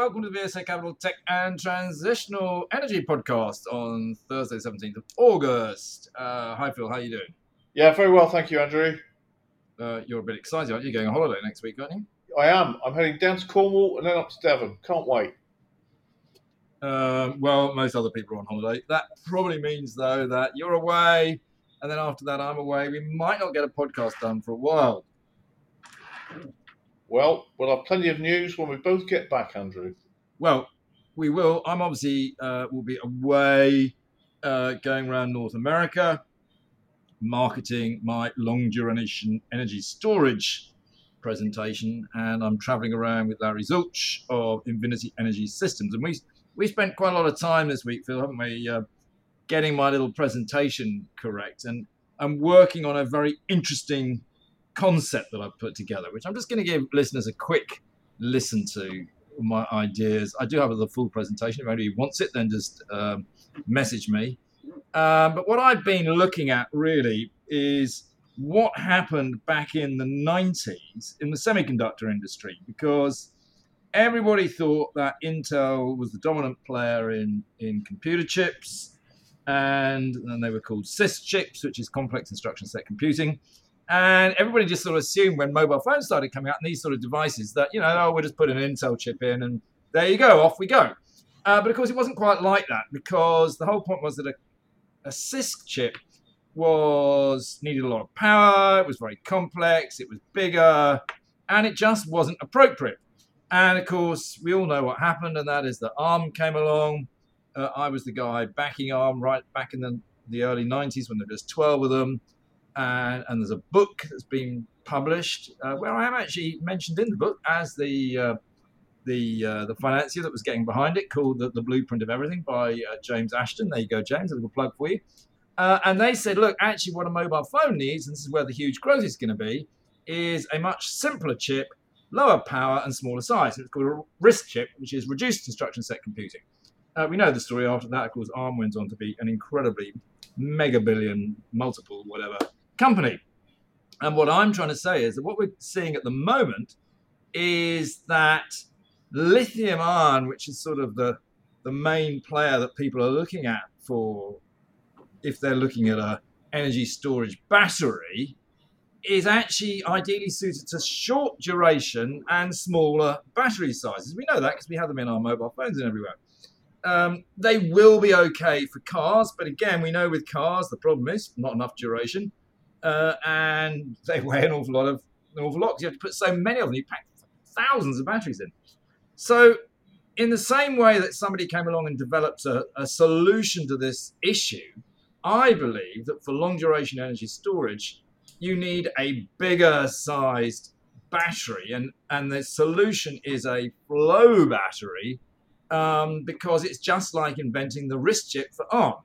welcome to the VSA Capital Tech and Transitional Energy Podcast on Thursday, 17th of August. Uh, hi, Phil. How are you doing? Yeah, very well, thank you, Andrew. Uh, you're a bit excited, aren't you? You're going on holiday next week, aren't you? I am. I'm heading down to Cornwall and then up to Devon. Can't wait. Um, well, most other people are on holiday. That probably means, though, that you're away, and then after that, I'm away. We might not get a podcast done for a while. Well, we'll have plenty of news when we both get back, Andrew. Well, we will. I'm obviously uh, will be away, uh, going around North America, marketing my long duration energy storage presentation, and I'm traveling around with Larry Zulch of Invinity Energy Systems, and we we spent quite a lot of time this week, Phil, haven't we, uh, getting my little presentation correct, and I'm working on a very interesting concept that I've put together, which I'm just going to give listeners a quick listen to my ideas. I do have the full presentation. If anybody wants it, then just um, message me. Um, but what I've been looking at really is what happened back in the 90s in the semiconductor industry, because everybody thought that Intel was the dominant player in, in computer chips, and then they were called CISC chips, which is complex instruction set computing. And everybody just sort of assumed when mobile phones started coming out and these sort of devices that, you know, oh, we'll just put an Intel chip in and there you go, off we go. Uh, but of course, it wasn't quite like that because the whole point was that a, a CISC chip was needed a lot of power, it was very complex, it was bigger, and it just wasn't appropriate. And of course, we all know what happened, and that is that ARM came along. Uh, I was the guy backing ARM right back in the, the early 90s when there was just 12 of them and, and there's a book that's been published uh, where I am actually mentioned in the book as the uh, the uh, the financier that was getting behind it, called the, the Blueprint of Everything by uh, James Ashton. There you go, James. A little plug for you. Uh, and they said, look, actually, what a mobile phone needs, and this is where the huge growth is going to be, is a much simpler chip, lower power, and smaller size. And it's called a RISC chip, which is reduced instruction set computing. Uh, we know the story after that. Of course, ARM went on to be an incredibly mega billion, multiple, whatever company. And what I'm trying to say is that what we're seeing at the moment is that lithium ion, which is sort of the, the main player that people are looking at for if they're looking at a energy storage battery, is actually ideally suited to short duration and smaller battery sizes. We know that because we have them in our mobile phones and everywhere. Um, they will be okay for cars, but again, we know with cars the problem is not enough duration uh, and they weigh an awful lot of an awful lot. You have to put so many of them. You pack thousands of batteries in. So, in the same way that somebody came along and developed a, a solution to this issue, I believe that for long duration energy storage, you need a bigger sized battery, and and the solution is a flow battery. Um, because it's just like inventing the RISC chip for ARM.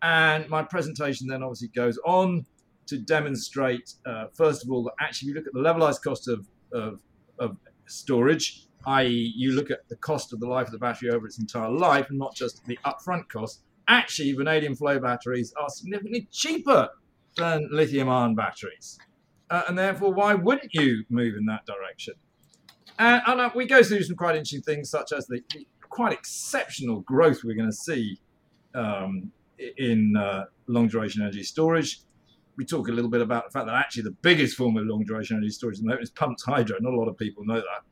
And my presentation then obviously goes on to demonstrate, uh, first of all, that actually, if you look at the levelized cost of, of, of storage, i.e., you look at the cost of the life of the battery over its entire life and not just the upfront cost, actually, vanadium flow batteries are significantly cheaper than lithium ion batteries. Uh, and therefore, why wouldn't you move in that direction? And, and uh, we go through some quite interesting things, such as the, the quite exceptional growth we're going to see um, in uh, long duration energy storage we talk a little bit about the fact that actually the biggest form of long duration energy storage at the moment is pumped hydro. Not a lot of people know that.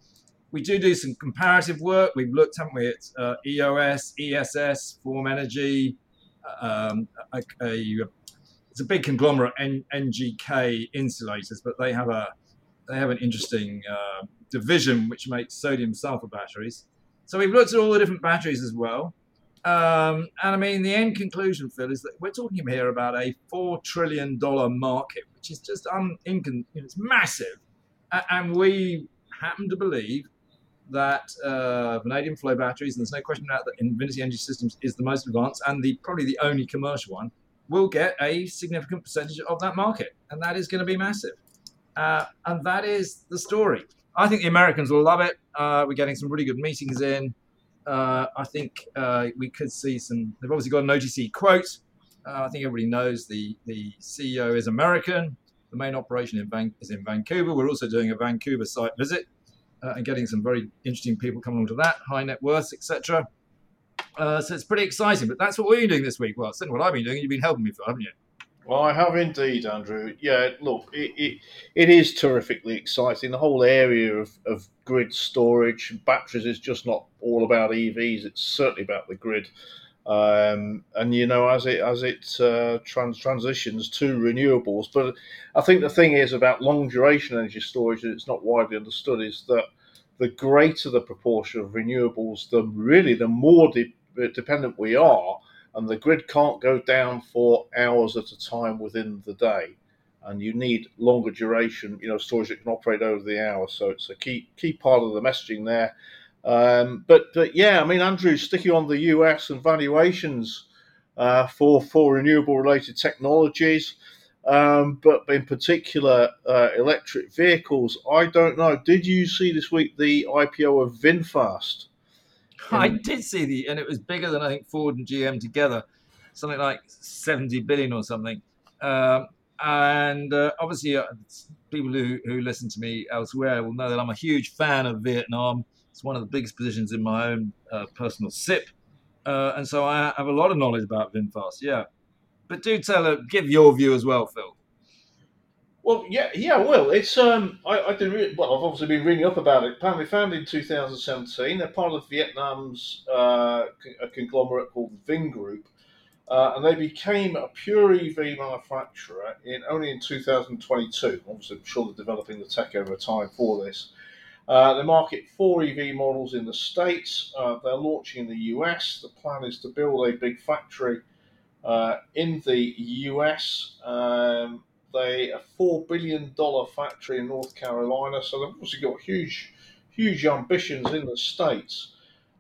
We do do some comparative work. We've looked, haven't we, at uh, EOS, ESS, Form Energy, um, a, a, it's a big conglomerate, N, NGK insulators, but they have a they have an interesting uh, division which makes sodium sulfur batteries. So we've looked at all the different batteries as well. Um, and I mean, the end conclusion, Phil, is that we're talking here about a four trillion dollar market, which is just un- incon- it's massive, and we happen to believe that uh, vanadium flow batteries, and there's no question about that Invinity Energy Systems is the most advanced and the probably the only commercial one, will get a significant percentage of that market, and that is going to be massive. Uh, and that is the story. I think the Americans will love it. Uh, we're getting some really good meetings in uh, I think uh, we could see some. They've obviously got an OTC quote. Uh, I think everybody knows the the CEO is American. The main operation in Van, is in Vancouver. We're also doing a Vancouver site visit. uh, and getting some very interesting people coming onto that, high net worths, etc. Uh, so it's pretty exciting. But that's what been doing this week. Well, certainly what I've been doing. You've been helping me for, haven't you? Well, I have indeed, Andrew. Yeah, look, it, it, it is terrifically exciting. The whole area of, of grid storage, batteries is just not all about EVs. It's certainly about the grid. Um, and you know, as it as it uh, trans- transitions to renewables, but I think the thing is about long duration energy storage, and it's not widely understood, is that the greater the proportion of renewables, the really the more de- dependent we are and the grid can't go down for hours at a time within the day. And you need longer duration you know storage that can operate over the hour. So it's a key key part of the messaging there. Um, but but yeah i mean andrew sticking on the us and valuations uh, for for renewable related technologies um, but in particular uh, electric vehicles i don't know. Did you see this week the ipo of vinfast I did see the, and it was bigger than I think Ford and GM together, something like 70 billion or something. Um, and uh, obviously, uh, people who, who listen to me elsewhere will know that I'm a huge fan of Vietnam. It's one of the biggest positions in my own uh, personal SIP. Uh, and so I have a lot of knowledge about VinFast, yeah. But do tell, uh, give your view as well, Phil. Well, yeah, yeah, well, it's um, I, I did re- well. I've obviously been reading up about it. Apparently, founded in 2017, they're part of Vietnam's uh, a conglomerate called Vingroup, uh, and they became a pure EV manufacturer in only in 2022. Obviously, I'm sure they're developing the tech over time for this. Uh, they market four EV models in the states. Uh, they're launching in the US. The plan is to build a big factory uh, in the US. Um, they a four billion dollar factory in North Carolina, so they've obviously got huge, huge ambitions in the states.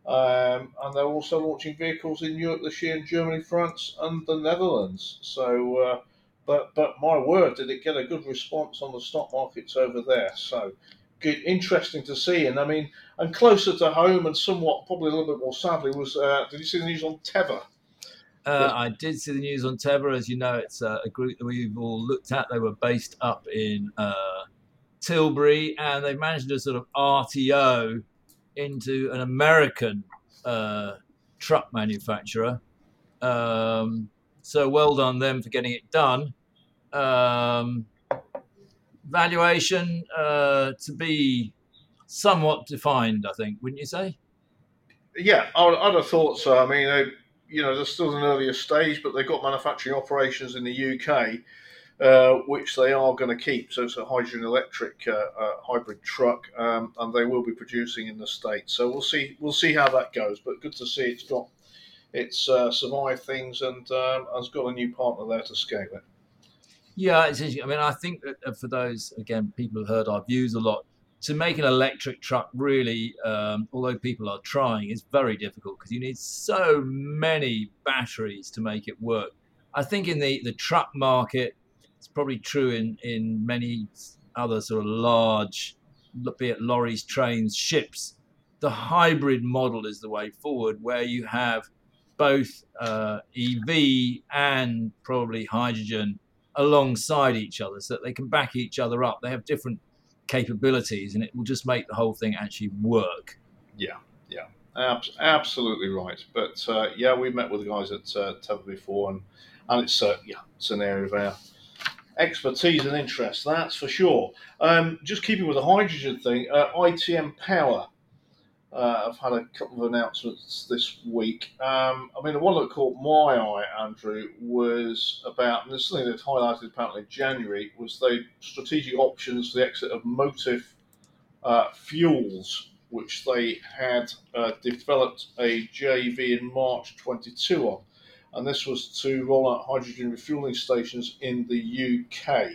Um, and they're also launching vehicles in Europe this year in Germany, France, and the Netherlands. So, uh, but but my word, did it get a good response on the stock markets over there? So, good, interesting to see. And I mean, and closer to home, and somewhat probably a little bit more sadly was. Uh, did you see the news on Tevva? Uh, I did see the news on Tevva. As you know, it's uh, a group that we've all looked at. They were based up in uh, Tilbury, and they managed to sort of RTO into an American uh, truck manufacturer. Um, so well done them for getting it done. Um, valuation uh, to be somewhat defined, I think, wouldn't you say? Yeah, I'd, have thought so. I mean, you know, they're still an earlier stage, but they've got manufacturing operations in the UK, uh, which they are going to keep. So it's a hydrogen electric uh, uh, hybrid truck, um, and they will be producing in the states. So we'll see. We'll see how that goes. But good to see it's got it's uh, survived things and um, has got a new partner there to scale it. Yeah, I mean, I think that uh, for those again, people have heard our views a lot to make an electric truck really, um, although people are trying, is very difficult because you need so many batteries to make it work. I think in the, the truck market, it's probably true in, in many other sort of large, be it lorries, trains, ships. The hybrid model is the way forward, where you have both uh, EV and probably hydrogen alongside each other so that they can back each other up. They have different capabilities, and it will just make the whole thing actually work. Yeah, yeah, Ab- absolutely right. But uh, yeah, we've met with the guys at uh, Tevva before, and and it's uh, yeah, it's an area of our expertise and interest. That's for sure. Um, just keeping with the hydrogen thing, uh, ITM Power uh, I've had a couple of announcements this week. Um, I mean, the one that caught my eye, Andrew, was about, and this is something that highlighted apparently in January, was the strategic options for the exit of Motive uh, Fuels, which they had uh, developed a JV in March 22 on. And this was to roll out hydrogen refueling stations in the UK.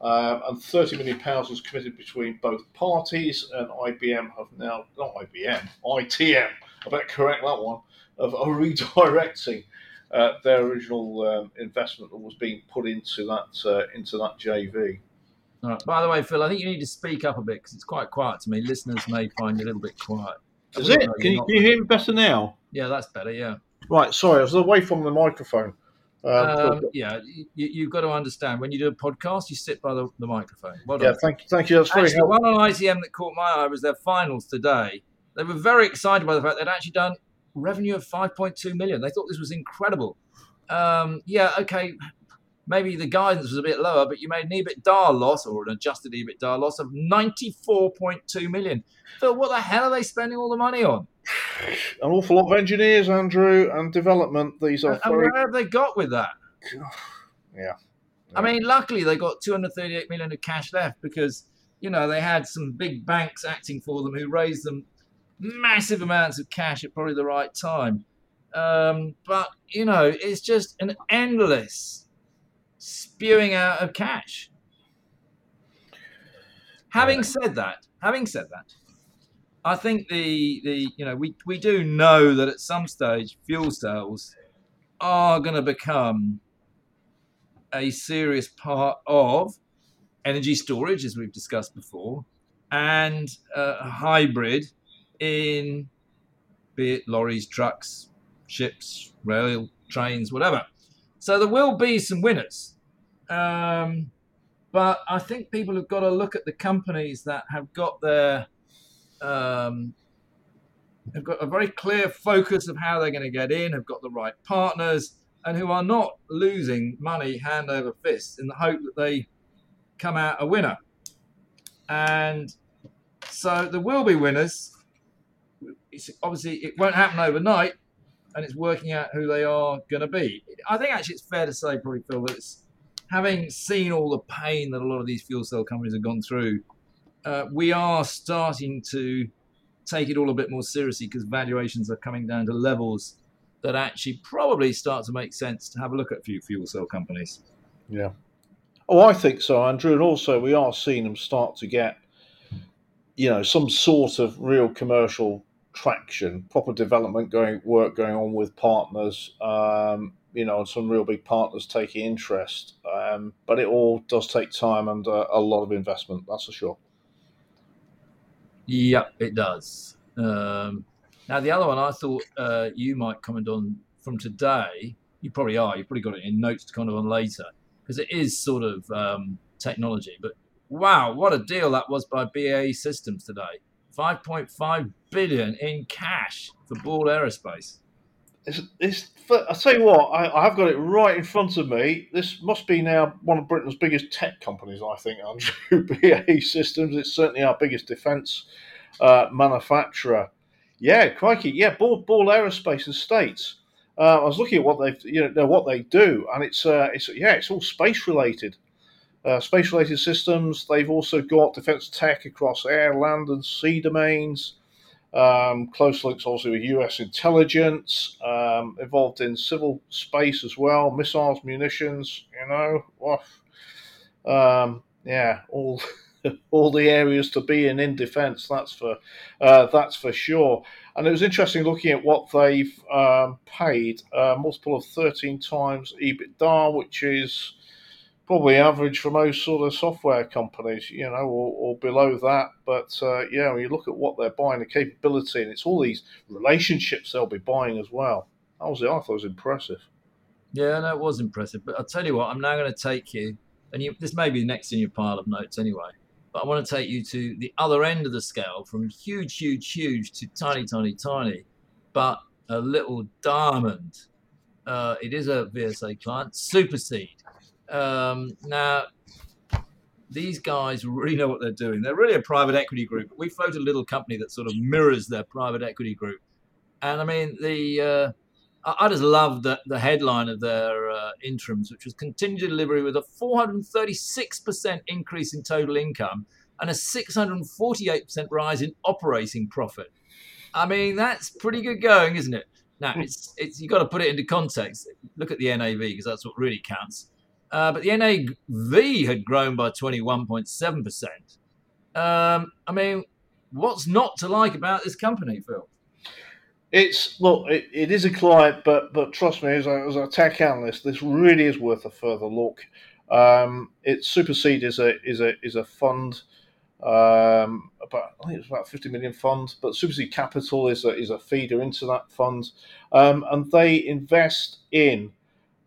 Uh, and 30 million pounds was committed between both parties, and IBM have now not IBM, ITM. I better correct that one. Of are redirecting uh, their original um, investment that was being put into that uh, into that JV. Right. By the way, Phil, I think you need to speak up a bit because it's quite quiet to me. Listeners may find you a little bit quiet. Is it? Can you, can you hear me better now? Yeah, that's better. Yeah. Right. Sorry, I was away from the microphone. Um, yeah, you, have got to understand when you do a podcast, you sit by the, the microphone. Well yeah, thank you. Thank you. That's very helpful. one on ITM that caught my eye was their finals today. They were very excited by the fact they'd actually done revenue of 5.2 million. They thought this was incredible. Um, yeah, okay, maybe the guidance was a bit lower, but you made an EBITDA loss or an adjusted EBITDA loss of 94.2 million. Phil, what the hell are they spending all the money on? An awful lot of engineers, Andrew, and development. These are. And, very... where have they got with that? Yeah. yeah. I mean, luckily they got 238 million of cash left because you know they had some big banks acting for them who raised them massive amounts of cash at probably the right time. Um, but you know, it's just an endless spewing out of cash. Having said that, having said that, I think the the you know we we do know that at some stage fuel cells are going to become a serious part of energy storage, as we've discussed before, and uh, hybrid in be it lorries, trucks, ships, rail, trains, whatever. So there will be some winners. Um, but I think people have got to look at the companies that have got their um, have got a very clear focus of how they're going to get in, have got the right partners, and who are not losing money hand over fist in the hope that they come out a winner. And so there will be winners. It's obviously, it won't happen overnight, and it's working out who they are going to be. I think actually it's fair to say, probably Phil, that it's having seen all the pain that a lot of these fuel cell companies have gone through. Uh, we are starting to take it all a bit more seriously because valuations are coming down to levels that actually probably start to make sense to have a look at a few fuel cell companies. Yeah. Oh, I think so, Andrew. And also, we are seeing them start to get, you know, some sort of real commercial traction, proper development going, work going on with partners, um, you know, and some real big partners taking interest. Um, but it all does take time and uh, a lot of investment, that's for sure. Yep, it does. Um, now, the other one I thought uh, you might comment on from today, you probably are, you probably got it in notes to comment on later, because it is sort of um, technology. But wow, what a deal that was by BAE Systems today. 5.5 billion in cash for Ball Aerospace. It's, it's I tell you what, I, I, have got it right in front of me. This must be now one of Britain's biggest tech companies, I think, Andrew. BAE Systems. It's certainly our biggest defence uh, manufacturer. Yeah, crikey, yeah, Ball, Ball Aerospace and States. Uh, I was looking at what they, you know, what they do, and it's, uh, it's yeah, it's all space related. Uh, space related systems. They've also got defense tech across air, land, and sea domains. Um, close links, also with US intelligence, um, involved in civil space as well, missiles, munitions, you know. Um, yeah, all. all the areas to be in in defence. That's for uh, that's for sure. And it was interesting looking at what they've um, paid, uh, multiple of 13 times EBITDA, which is probably average for most sort of software companies, you know, or, or below that. But uh, yeah, when you look at what they're buying, the capability, and it's all these relationships they'll be buying as well. That was I thought it was impressive. Yeah, no, it was impressive. But I'll tell you what, I'm now going to take you, and you, this may be next in your pile of notes anyway. But I want to take you to the other end of the scale, from huge, huge, huge to tiny, tiny, tiny, but a little diamond. Uh, it is a VSA client, Superseed. Um, now, these guys really know what they're doing. They're really a private equity group. We float a little company that sort of mirrors their private equity group. And I mean, the uh, I just love the, the headline of their uh, interims, which was continued delivery with a 436% increase in total income and a 648% rise in operating profit. I mean, that's pretty good going, isn't it? Now, it's, it's you've got to put it into context. Look at the NAV because that's what really counts. Uh, but the NAV had grown by 21.7%. Um, I mean, what's not to like about this company, Phil? It's look, it, it is a client, but but trust me, as a, as a tech analyst, this really is worth a further look. Um, it Superseed is a is a is a fund, um, about I think it's about fifty million fund, but Superseed Capital is a is a feeder into that fund, um, and they invest in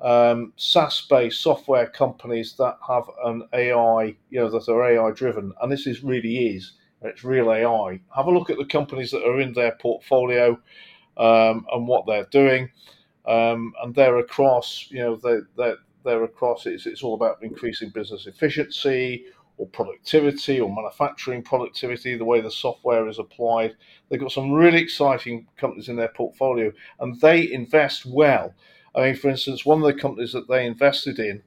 um, SaaS-based software companies that have an AI, you know, that are AI driven, and this is really is it's real AI. Have a look at the companies that are in their portfolio um, and what they're doing, um, and they're across, you know, they they're, they're across. It's it's all about increasing business efficiency or productivity or manufacturing productivity, the way the software is applied. They've got some really exciting companies in their portfolio, and they invest well. I mean, for instance, one of the companies that they invested in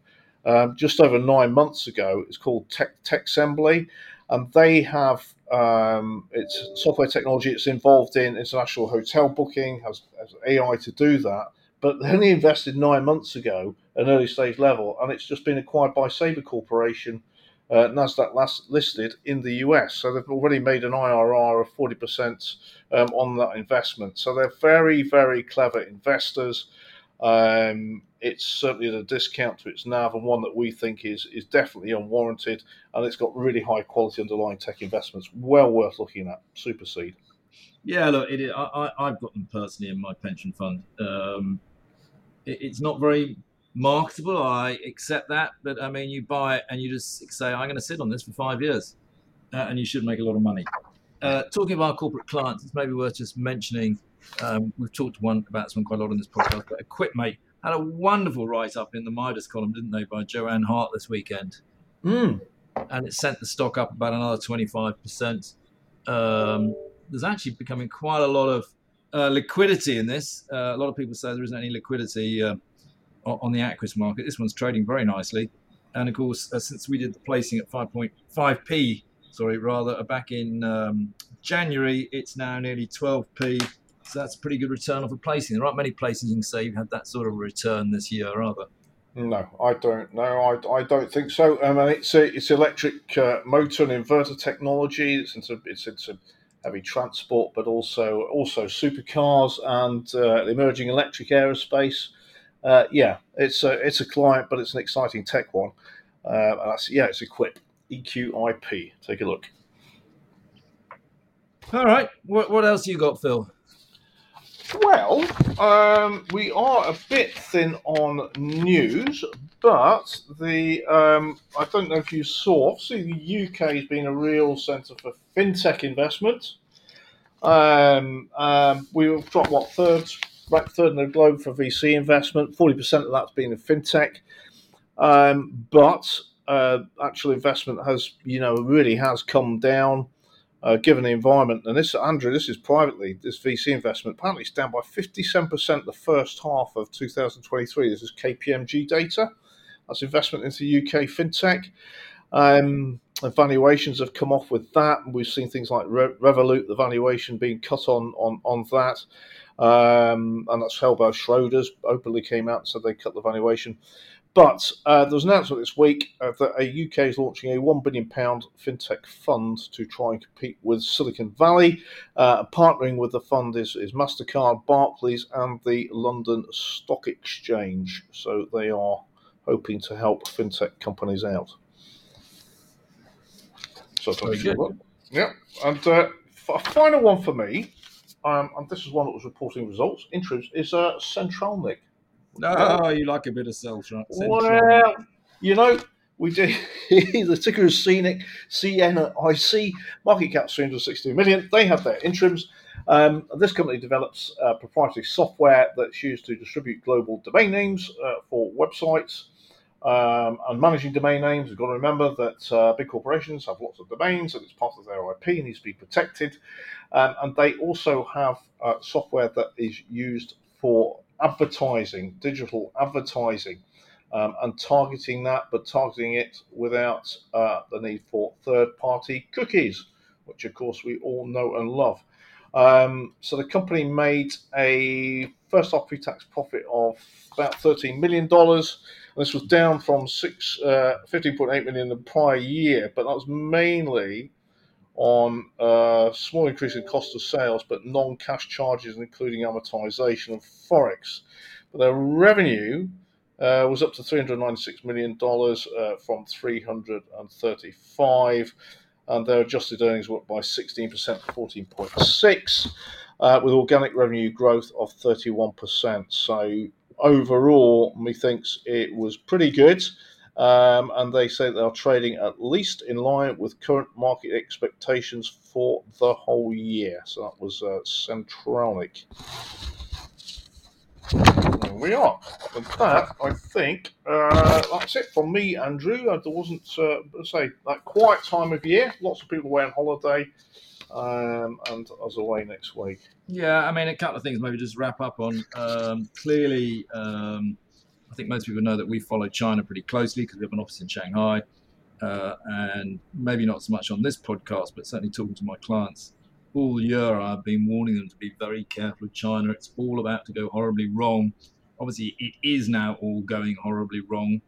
um, just over nine months ago is called Tech Techsembly, and they have um, it's software technology. It's involved in international hotel booking, has, has AI to do that. But they only invested nine months ago, an early stage level, and it's just been acquired by Sabre Corporation, uh, Nasdaq last listed in the US. So they've already made an IRR of forty percent um, on that investment. So they're very, very clever investors. Um, it's certainly at a discount to its NAV and one that we think is is definitely unwarranted, and it's got really high quality underlying tech investments. Well worth looking at. Superseed. Yeah, look, it is, I, have got them personally in my pension fund. Um, it, it's not very marketable. I accept that, but I mean, you buy it and you just say, "I'm going to sit on this for five years," uh, and you should make a lot of money. Uh, talking about corporate clients, it's maybe worth just mentioning um, we've talked one about this one quite a lot on this podcast, but Equipmake had a wonderful write up in the Midas column, didn't they, by Joanne Hart this weekend? Mm. And it sent the stock up about another 25%. Um, there's actually becoming quite a lot of uh, liquidity in this. Uh, a lot of people say there isn't any liquidity uh, on the Aquis market. This one's trading very nicely. And of course, uh, since we did the placing at 5.5p, sorry, rather, back in um, January, it's now nearly 12p. So that's a pretty good return off a placing. There aren't many places you can say you've had that sort of return this year, are there? No, I don't. No, I, I don't think so. I mean, it's a, it's electric uh, motor and inverter technology. It's into it's into heavy transport, but also also supercars and uh, emerging electric aerospace. Uh, yeah, it's a it's a client, but it's an exciting tech one. Uh, that's, yeah, it's a Equip EQIP. Take a look. All right, what what else you got, Phil? Well, um, we are a bit thin on news, but the um, I don't know if you saw. Obviously, the UK has been a real centre for fintech investment. Um, um, we've dropped what third, right third in the globe for VC investment. Forty percent of that's been in fintech, um, but uh, actual investment has, you know, really has come down uh, given the environment. And this, Andrew, this is privately, this VC investment, apparently it's down by 57% the first half of 2023. This is KPMG data. That's investment into UK fintech. Um, and valuations have come off with that. We've seen things like Re- Revolut, the valuation being cut on on, on that. Um, and that's held by Schroders, openly came out and said they cut the valuation. But uh, there was an announcement this week uh, that a UK is launching a £1 billion fintech fund to try and compete with Silicon Valley. Uh, partnering with the fund is, is MasterCard, Barclays, and the London Stock Exchange. So they are hoping to help fintech companies out. So. Yeah. And uh, a final one for me, um, and this is one that was reporting results, interest, is uh, CentralNic. No, you like a bit of Celtron. Well, you know, we do. the ticker is CNIC, CNIC, market cap 360 million. They have their interims. Um, this company develops uh, proprietary software that's used to distribute global domain names uh, for websites um, and managing domain names. We've got to remember that uh, big corporations have lots of domains and it's part of their IP and needs to be protected. Um, and they also have uh, software that is used for advertising, digital advertising, um, and targeting that, but targeting it without uh, the need for third party cookies, which of course we all know and love. Um, so the company made a first half pre tax profit of about $13 million. This was down from six, uh, 15.8 million the prior year, but that was mainly on a uh, small increase in cost of sales, but non-cash charges, including amortization and forex. But their revenue uh, was up to 396 million dollars uh, from 335, and their adjusted earnings were up by 16% to 14.6, uh, with organic revenue growth of 31%. So overall, methinks it was pretty good. Um, and they say they are trading at least in line with current market expectations for the whole year. So that was uh. There we are. With that, I think uh, that's it from me, Andrew. There wasn't, uh, say, that quiet time of year. Lots of people away on holiday, um, and I was away next week. Yeah, I mean, a couple of things maybe just wrap up on. Um, clearly, um, I think most people know that we follow China pretty closely because we have an office in Shanghai. Uh, and maybe not so much on this podcast, but certainly talking to my clients all year, I've been warning them to be very careful of China. It's all about to go horribly wrong. Obviously, it is now all going horribly wrong.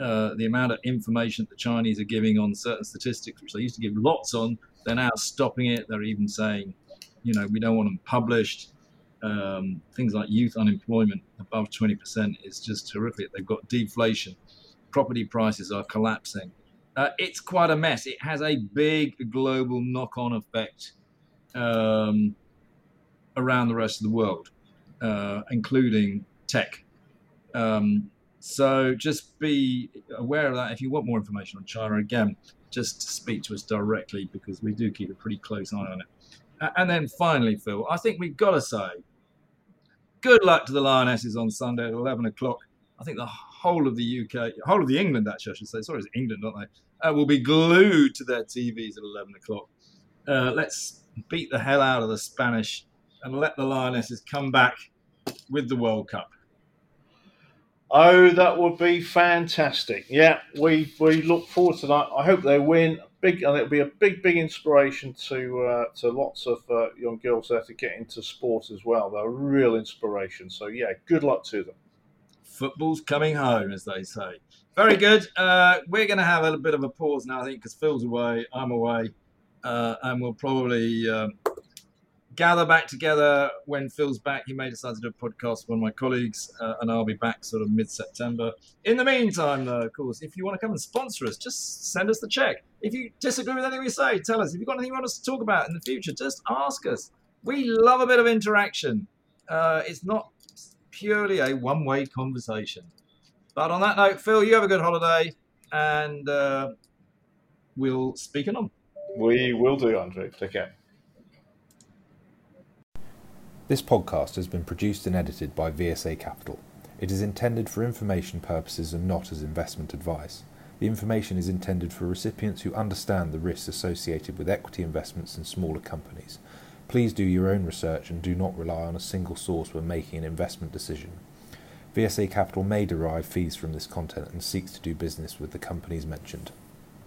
Uh, the amount of information that the Chinese are giving on certain statistics, which they used to give lots on, they're now stopping it. They're even saying, you know, we don't want them published. Um, things like youth unemployment above 20% is just horrific. They've got deflation. Property prices are collapsing. Uh, it's quite a mess. It has a big global knock on effect um, around the rest of the world, uh, including tech. Um, so just be aware of that. If you want more information on China, again, just speak to us directly because we do keep a pretty close eye on it. And then finally, Phil, I think we've got to say good luck to the Lionesses on Sunday at 11 o'clock. I think the whole of the UK, whole of the England, actually, I should say, sorry, it's England, don't they? Uh, will be glued to their TVs at 11 o'clock. Uh, let's beat the hell out of the Spanish and let the Lionesses come back with the World Cup. Oh, that would be fantastic! Yeah, we we look forward to that. I hope they win big, and it'll be a big, big inspiration to uh, to lots of uh, young girls there to get into sport as well. They're a real inspiration. So yeah, good luck to them. Football's coming home, as they say. Very good. Uh, we're going to have a bit of a pause now, I think, because Phil's away, I'm away, uh, and we'll probably um, gather back together when Phil's back. He may decide to do a podcast with one of my colleagues, uh, and I'll be back sort of mid September. In the meantime, though, of course, if you want to come and sponsor us, just send us the check. If you disagree with anything we say, tell us. If you've got anything you want us to talk about in the future, just ask us. We love a bit of interaction. Uh, it's not purely a one way conversation. But on that note, Phil, you have a good holiday, and uh, we'll speak on. We will do, Andrew. Take care. This podcast has been produced and edited by VSA Capital. It is intended for information purposes and not as investment advice. The information is intended for recipients who understand the risks associated with equity investments in smaller companies. Please do your own research and do not rely on a single source when making an investment decision. VSA Capital may derive fees from this content and seeks to do business with the companies mentioned.